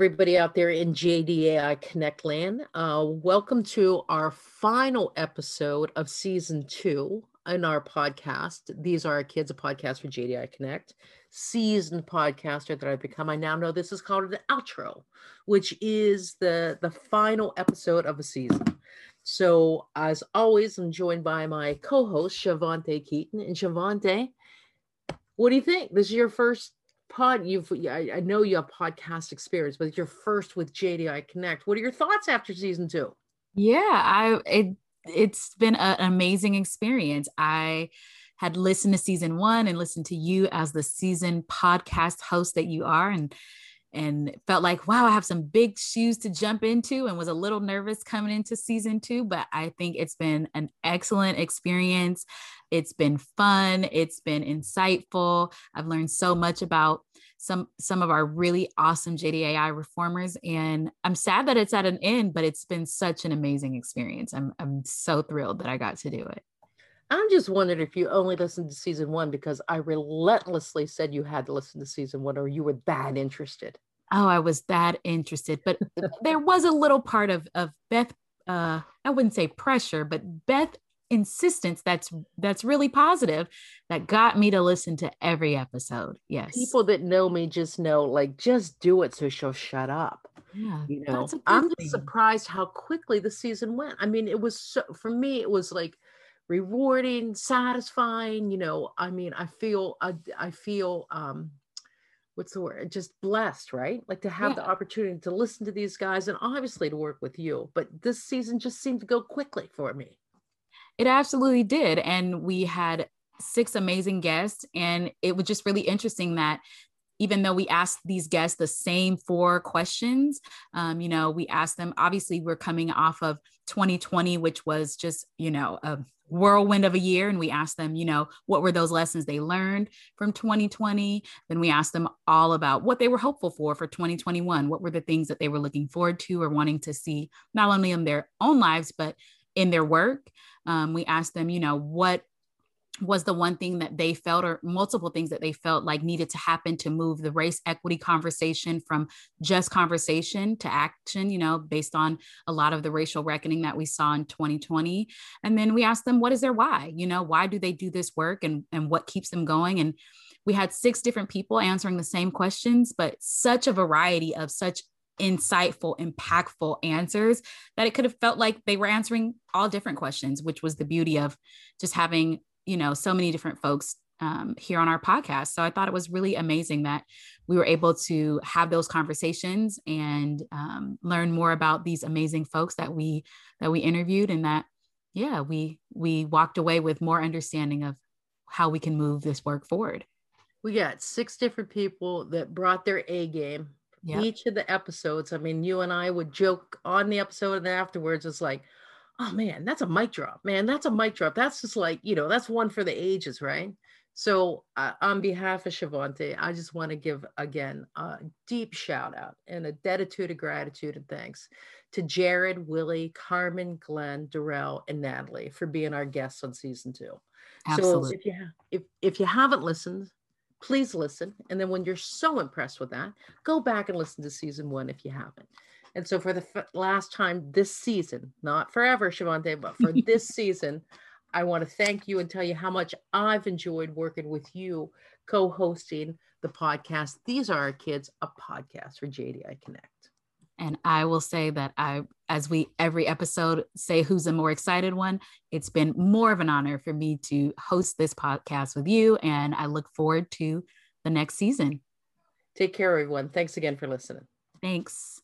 everybody out there in JDAI Connect land. Uh, welcome to our final episode of season two in our podcast. These are our kids, a podcast for JDAI Connect. Seasoned podcaster that I've become. I now know this is called an outro, which is the the final episode of a season. So, as always, I'm joined by my co-host Shavante Keaton. And Shavante, what do you think? This is your first pod you've I, know you have podcast experience but you're first with JDAI connect. What are your thoughts after season two? Yeah i it it's been a, an amazing experience. I had listened to season one and listened to you as the season podcast host that you are and and felt like wow i have some big shoes to jump into and was a little nervous coming into season two but i think it's been an excellent experience. It's been fun. It's been insightful. I've learned so much about some some of our really awesome jdai reformers and i'm sad that it's at an end but it's been such an amazing experience. I'm, I'm so thrilled that i got to do it I'm just wondering if you only listened to season one because I relentlessly said you had to listen to season one or you were that interested. Oh, I was that interested. But there was a little part of of Beth, uh, I wouldn't say pressure, but Beth insistence that's that's really positive that got me to listen to every episode. Yes. People that know me just know like just do it so she'll shut up. Yeah. You know, I'm just surprised how quickly the season went. I mean, it was so for me, it was like rewarding, satisfying. You know, I mean, I feel I, I feel um what's the word? Just blessed, right? Like to have yeah. the opportunity to listen to these guys and obviously to work with you. But this season just seemed to go quickly for me. It absolutely did. And we had six amazing guests. And it was just really interesting that even though we asked these guests the same four questions, um, you know, we asked them, obviously, we're coming off of 2020, which was just, you know, a whirlwind of a year. And we asked them, you know, what were those lessons they learned from 2020? Then we asked them all about what they were hopeful for for 2021. What were the things that they were looking forward to or wanting to see, not only in their own lives, but in their work. Um, we asked them, you know, what was the one thing that they felt or multiple things that they felt like needed to happen to move the race equity conversation from just conversation to action you know based on a lot of the racial reckoning that we saw in 2020 and then we asked them what is their why? You know why do they do this work and and what keeps them going? And we had six different people answering the same questions but such a variety of such insightful, impactful answers that it could have felt like they were answering all different questions, which was the beauty of just having you know, so many different folks um, here on our podcast. So I thought it was really amazing that we were able to have those conversations and um, learn more about these amazing folks that we that we interviewed, and that yeah, we we walked away with more understanding of how we can move this work forward. We got six different people that brought their A game. Yep. Each of the episodes. I mean, you and I would joke on the episode and then afterwards it's like, oh man, that's a mic drop, man. That's a mic drop. That's just like, you know, that's one for the ages, right? So, uh, on behalf of Shavante, I just want to give again a deep shout out and a deditude of gratitude and thanks to Jared, Willie, Carmen, Glenn, Darrell, and Natalie for being our guests on season two. Absolutely. So, if you ha- if if you haven't listened, please listen. And then when you're so impressed with that, go back and listen to season one if you haven't. And so for the f- last time this season, not forever, Shavante, but for this season, I want to thank you and tell you how much I've enjoyed working with you co-hosting the podcast. These are our kids, a podcast for JDAI Connect. And I will say that I, as we every episode say who's the more excited one, it's been more of an honor for me to host this podcast with you. And I look forward to the next season. Take care, everyone. Thanks again for listening. Thanks.